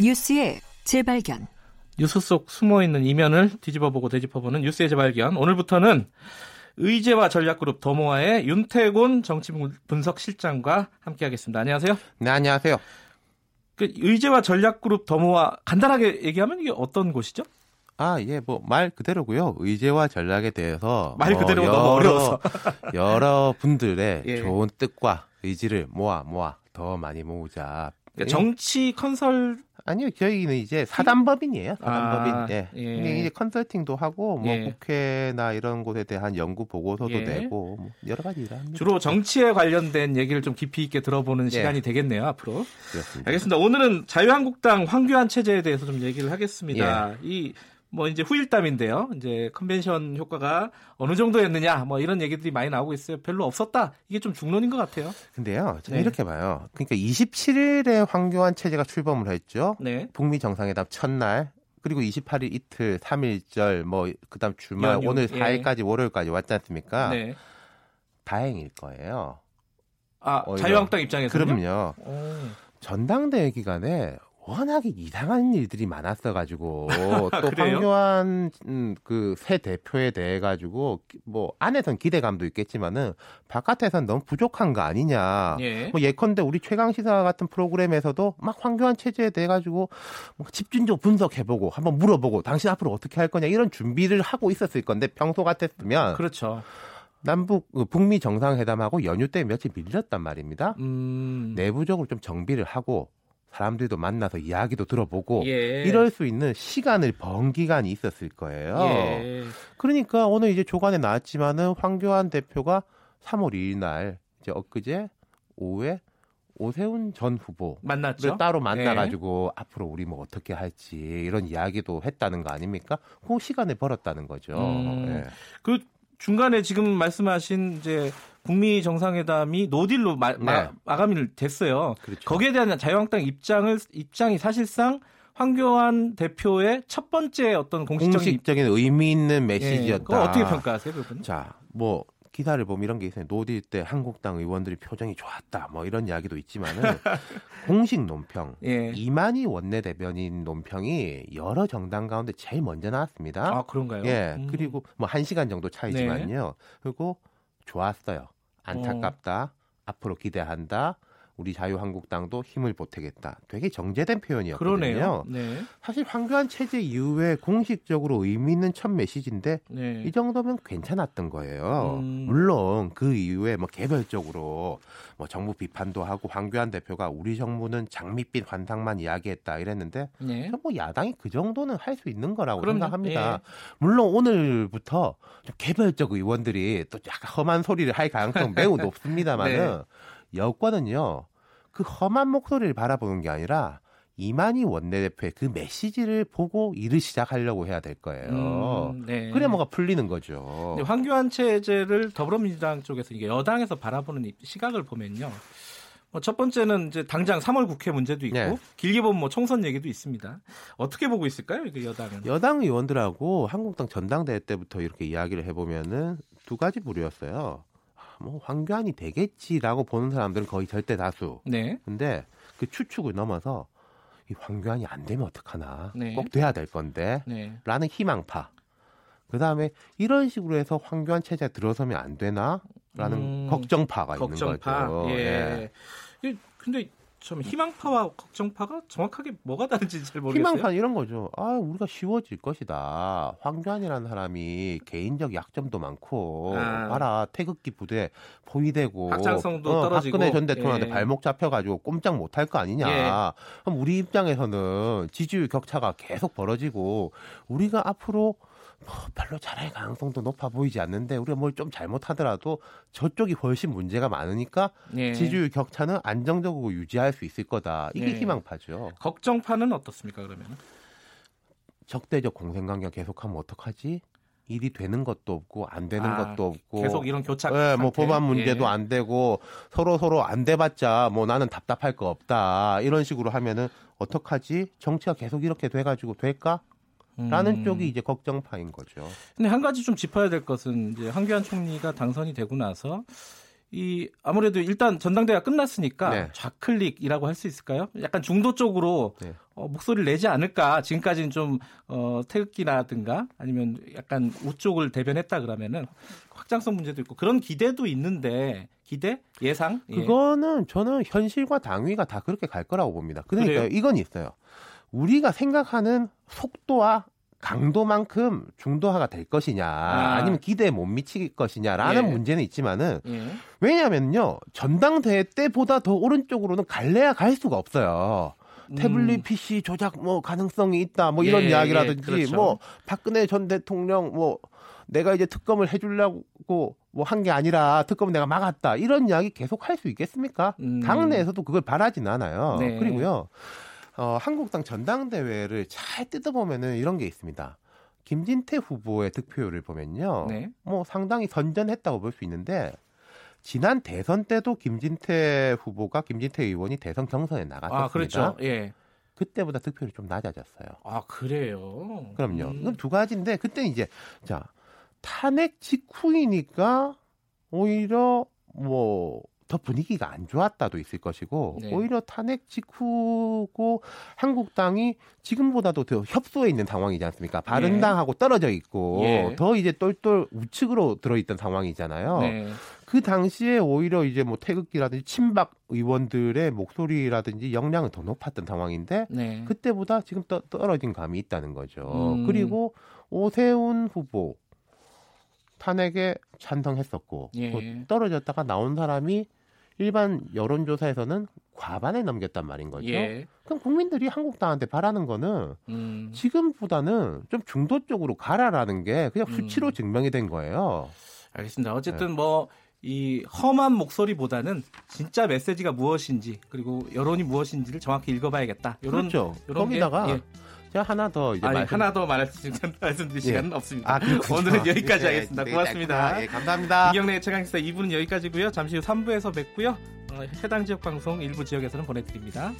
뉴스의 재발견. 뉴스 속 숨어 있는 이면을 뒤집어 보고 되짚어 보는 뉴스의 재발견. 오늘부터는 의제와 전략그룹 더모아의 윤태곤 정치분석실장과 함께하겠습니다. 안녕하세요. 네, 안녕하세요. 그 의제와 전략그룹 더모아 간단하게 얘기하면 이게 어떤 곳이죠? 아, 예, 뭐 말 그대로고요. 의제와 전략에 대해서 말 그대로 어, 너무 어려워서 여러 분들의 예. 좋은 뜻과 의지를 모아 모아 더 많이 모으자. 그러니까 정치 컨설 아니요, 저희는 이제 사단법인이에요. 사단법인. 아, 예. 예. 근데 이제 컨설팅도 하고 뭐 예. 국회나 이런 곳에 대한 연구 보고서도 예. 내고 뭐 여러 가지 일을 합니다. 주로 정치에 관련된 얘기를 좀 깊이 있게 들어보는 예. 시간이 되겠네요 앞으로. 그렇습니다. 알겠습니다. 오늘은 자유한국당 황교안 체제에 대해서 좀 얘기를 하겠습니다. 이 뭐 이제 후일담인데요. 이제 컨벤션 효과가 어느 정도였느냐 뭐 이런 얘기들이 많이 나오고 있어요. 별로 없었다. 이게 좀 중론인 것 같아요. 근데요, 저는 네. 이렇게 봐요. 그러니까 27일에 황교안 체제가 출범을 했죠. 네. 북미 정상회담 첫날 그리고 28일 이틀 3일절 뭐 그다음 주말 연휴, 오늘 예. 4일까지 월요일까지 왔지 않습니까? 네. 다행일 거예요. 아 오히려. 자유한국당 입장에서요. 그럼요. 오. 전당대회 기간에 워낙에 이상한 일들이 많았어가지고 또 그래요? 황교안 음, 그새 대표에 대해 가지고 뭐 안에선 기대감도 있겠지만은 바깥에선 너무 부족한 거 아니냐. 예. 뭐 예컨대 우리 최강 시사 같은 프로그램에서도 막 황교안 체제에 대해 가지고 뭐 집중적으로 분석해보고 한번 물어보고 당신 앞으로 어떻게 할 거냐 이런 준비를 하고 있었을 건데 평소 같았으면 그렇죠. 남북 어, 북미 정상회담하고 연휴 때 며칠 밀렸단 말입니다. 음. 내부적으로 좀 정비를 하고 사람들도 만나서 이야기도 들어보고 예. 이럴 수 있는 시간을 번 기간이 있었을 거예요. 예. 그러니까 오늘 이제 조간에 나왔지만은 황교안 대표가 3월 2일 날 이제 엊그제 오후에 오세훈 전 후보 만났죠. 따로 만나가지고 앞으로 우리 뭐 어떻게 할지 이런 이야기도 했다는 거 아닙니까? 그 시간을 벌었다는 거죠. 음. 예. 그 중간에 지금 말씀하신 이제 북미 정상회담이 노딜로 마, 네. 감이 됐어요. 그렇죠. 거기에 대한 자유한국당 입장을 입장이 사실상 황교안 대표의 첫 번째 어떤 공식적인 공식적인 의미 있는 입- 메시지였다. 예, 어떻게 평가하세요, 그분? 자, 뭐 기사를 보면 이런 게 있어요. 노딜 때 한국당 의원들이 표정이 좋았다. 뭐 이런 이야기도 있지만은 공식 논평 예. 이만희 원내대변인 논평이 여러 정당 가운데 제일 먼저 나왔습니다. 아 그런가요? 예. 음. 네. 그리고 뭐 한 시간 정도 차이지만요. 그리고 좋았어요. 안타깝다. 앞으로 기대한다. 우리 자유한국당도 힘을 보태겠다. 되게 정제된 표현이었거든요. 그러네요. 네. 사실 황교안 체제 이후에 공식적으로 의미 있는 첫 메시지인데 네. 이 정도면 괜찮았던 거예요. 음. 물론 그 이후에 뭐 개별적으로 뭐 정부 비판도 하고 황교안 대표가 우리 정부는 장밋빛 환상만 이야기했다 이랬는데 네. 뭐 야당이 그 정도는 할 수 있는 거라고 그럼요. 생각합니다. 예. 물론 오늘부터 좀 개별적 의원들이 또 약간 험한 소리를 할 가능성 매우 높습니다만은 네. 여권은요 그 험한 목소리를 바라보는 게 아니라 이만희 원내대표의 그 메시지를 보고 일을 시작하려고 해야 될 거예요. 음, 네. 그래 뭐가 풀리는 거죠. 근데 황교안 체제를 더불어민주당 쪽에서 이게 여당에서 바라보는 이- 시각을 보면요. 뭐 첫 번째는 이제 당장 3월 국회 문제도 있고 네. 길게 보면 뭐 총선 얘기도 있습니다. 어떻게 보고 있을까요, 이게 여당은? 여당 의원들하고 한국당 전당대회 때부터 이렇게 이야기를 해보면은 두 가지 부류였어요. 아, 뭐 황교안이 되겠지라고 보는 사람들은 거의 절대 다수. 네. 근데 그 추측을 넘어서 이 황교안이 안 되면 어떡하나. 네. 꼭 돼야 될 건데. 네. 라는 희망파. 그 다음에 이런 식으로 해서 황교안 체제에 들어서면 안 되나? 라는 음, 걱정파가 걱정파. 있는 거죠. 예. 이- 근데 좀 희망파와 걱정파가 정확하게 뭐가 다른지 잘 모르겠어요. 희망판 이런 거죠. 아, 우리가 쉬워질 것이다. 황교안이라는 사람이 개인적 약점도 많고, 아. 봐라 태극기 부대 포위되고, 확장성도 어, 떨어지고. 박근혜 전 대통령한테 예. 발목 잡혀가지고 꼼짝 못할 거 아니냐. 예. 그럼 우리 입장에서는 지지율 격차가 계속 벌어지고, 우리가 앞으로 뭐 별로 잘할 가능성도 높아 보이지 않는데 우리가 뭘 좀 잘못하더라도 저쪽이 훨씬 문제가 많으니까 예. 지지율 격차는 안정적으로 유지할 수 있을 거다. 이게 예. 희망파죠. 걱정파는 어떻습니까, 그러면? 적대적 공생관계 계속하면 어떡하지? 일이 되는 것도 없고 안 되는 아, 것도 없고 계속 이런 교착 예, 뭐? 법안 문제도 예. 안 되고 서로 서로 안 돼봤자 뭐 나는 답답할 거 없다 이런 식으로 하면은 어떡하지? 정치가 계속 이렇게 돼가지고 될까? 라는 음. 쪽이 이제 걱정파인 거죠. 근데 한 가지 좀 짚어야 될 것은 이제 황교안 총리가 당선이 되고 나서 이 아무래도 일단 전당대회가 끝났으니까 네. 좌클릭이라고 할 수 있을까요? 약간 중도 쪽으로 네. 어, 목소리를 내지 않을까? 지금까지는 좀 어, 태극기라든가 아니면 약간 우쪽을 대변했다 그러면은 확장성 문제도 있고 그런 기대도 있는데 기대 예상 예. 그거는 저는 현실과 당위가 다 그렇게 갈 거라고 봅니다. 그러니까 그래요? 이건 있어요. 우리가 생각하는 속도와 강도만큼 중도화가 될 것이냐, 아. 니면 기대에 못 미칠 것이냐라는 예. 문제는 있지만은 예. 왜냐면요 전당대회 때보다 더 오른쪽으로는 갈래야 갈 수가 없어요. 태블릿 PC 조작 뭐 가능성이 있다 뭐 이런 음. 예, 이야기라든지 예, 그렇죠. 뭐 박근혜 전 대통령 뭐 내가 이제 특검을 해주려고 뭐 한 게 아니라 특검을 내가 막았다 이런 이야기 계속 할 수 있겠습니까? 음. 당내에서도 그걸 바라진 않아요. 네. 그리고요 어, 한국당 전당대회를 잘 뜯어보면은 이런 게 있습니다. 김진태 후보의 득표율을 보면요, 네. 뭐 상당히 선전했다고 볼 수 있는데 지난 대선 때도 김진태 후보가 김진태 의원이 대선 경선에 나갔었습니다. 아 그렇죠. 예. 그때보다 득표율이 좀 낮아졌어요. 아 그래요. 그럼요. 음. 그럼 두 가지인데 그때 이제 자 탄핵 직후이니까 오히려 뭐 더 분위기가 안 좋았다도 있을 것이고 네. 오히려 탄핵 직후고 한국당이 지금보다도 더 협소해 있는 상황이지 않습니까? 바른당하고 떨어져 있고 예. 더 이제 똘똘 우측으로 들어있던 상황이잖아요. 네. 그 당시에 오히려 이제 뭐 태극기라든지 친박 의원들의 목소리라든지 역량은 더 높았던 상황인데 네. 그때보다 지금 떠, 떨어진 감이 있다는 거죠. 음. 그리고 오세훈 후보 탄핵에 찬성했었고 예. 또 떨어졌다가 나온 사람이 일반 여론조사에서는 과반에 넘겼단 말인 거죠. 예. 그럼 국민들이 한국당한테 바라는 거는 음. 지금보다는 좀 중도 쪽으로 가라라는 게 그냥 음. 수치로 증명이 된 거예요. 알겠습니다. 네. 어쨌든 뭐이 험한 목소리보다는 진짜 메시지가 무엇인지 그리고 여론이 무엇인지를 정확히 읽어봐야겠다. 이런 그렇죠. 요런 거기다가 게, 예. 제가 하나 더 이제 아니, 말씀- 하나 더 말씀, 말씀드릴 시간은 없습니다. 아. 오늘은 여기까지 예, 하겠습니다. 네, 고맙습니다. 예, 감사합니다. 이경래의 최강시사 2부는 여기까지고요. 잠시 후 3부에서 뵙고요. 어, 해당 지역 방송 일부 지역에서는 보내드립니다.